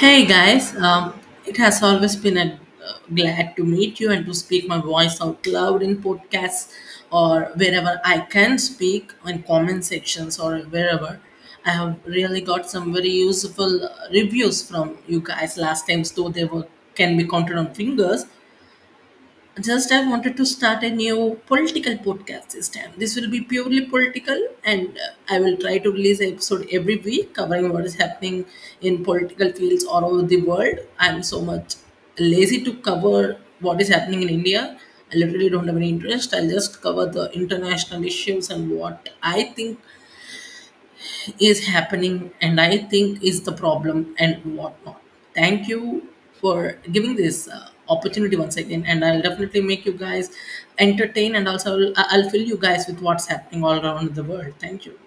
Hey guys, um, it has always been a uh, glad to meet you and to speak my voice out loud in podcasts or wherever I can speak in comment sections or wherever. I have really got some very useful uh, reviews from you guys last times, though they were can be counted on fingers. Just I wanted to start a new political podcast this time. This will be purely political, and uh, I will try to release an episode every week covering what is happening in political fields all over the world. I'm so much lazy to cover what is happening in India. I literally don't have any interest. I'll just cover the international issues and what I think is happening and I think is the problem and whatnot. Thank you for giving this uh, opportunity once again, and I'll definitely make you guys entertain and also I'll, I'll fill you guys with what's happening all around the world. Thank you.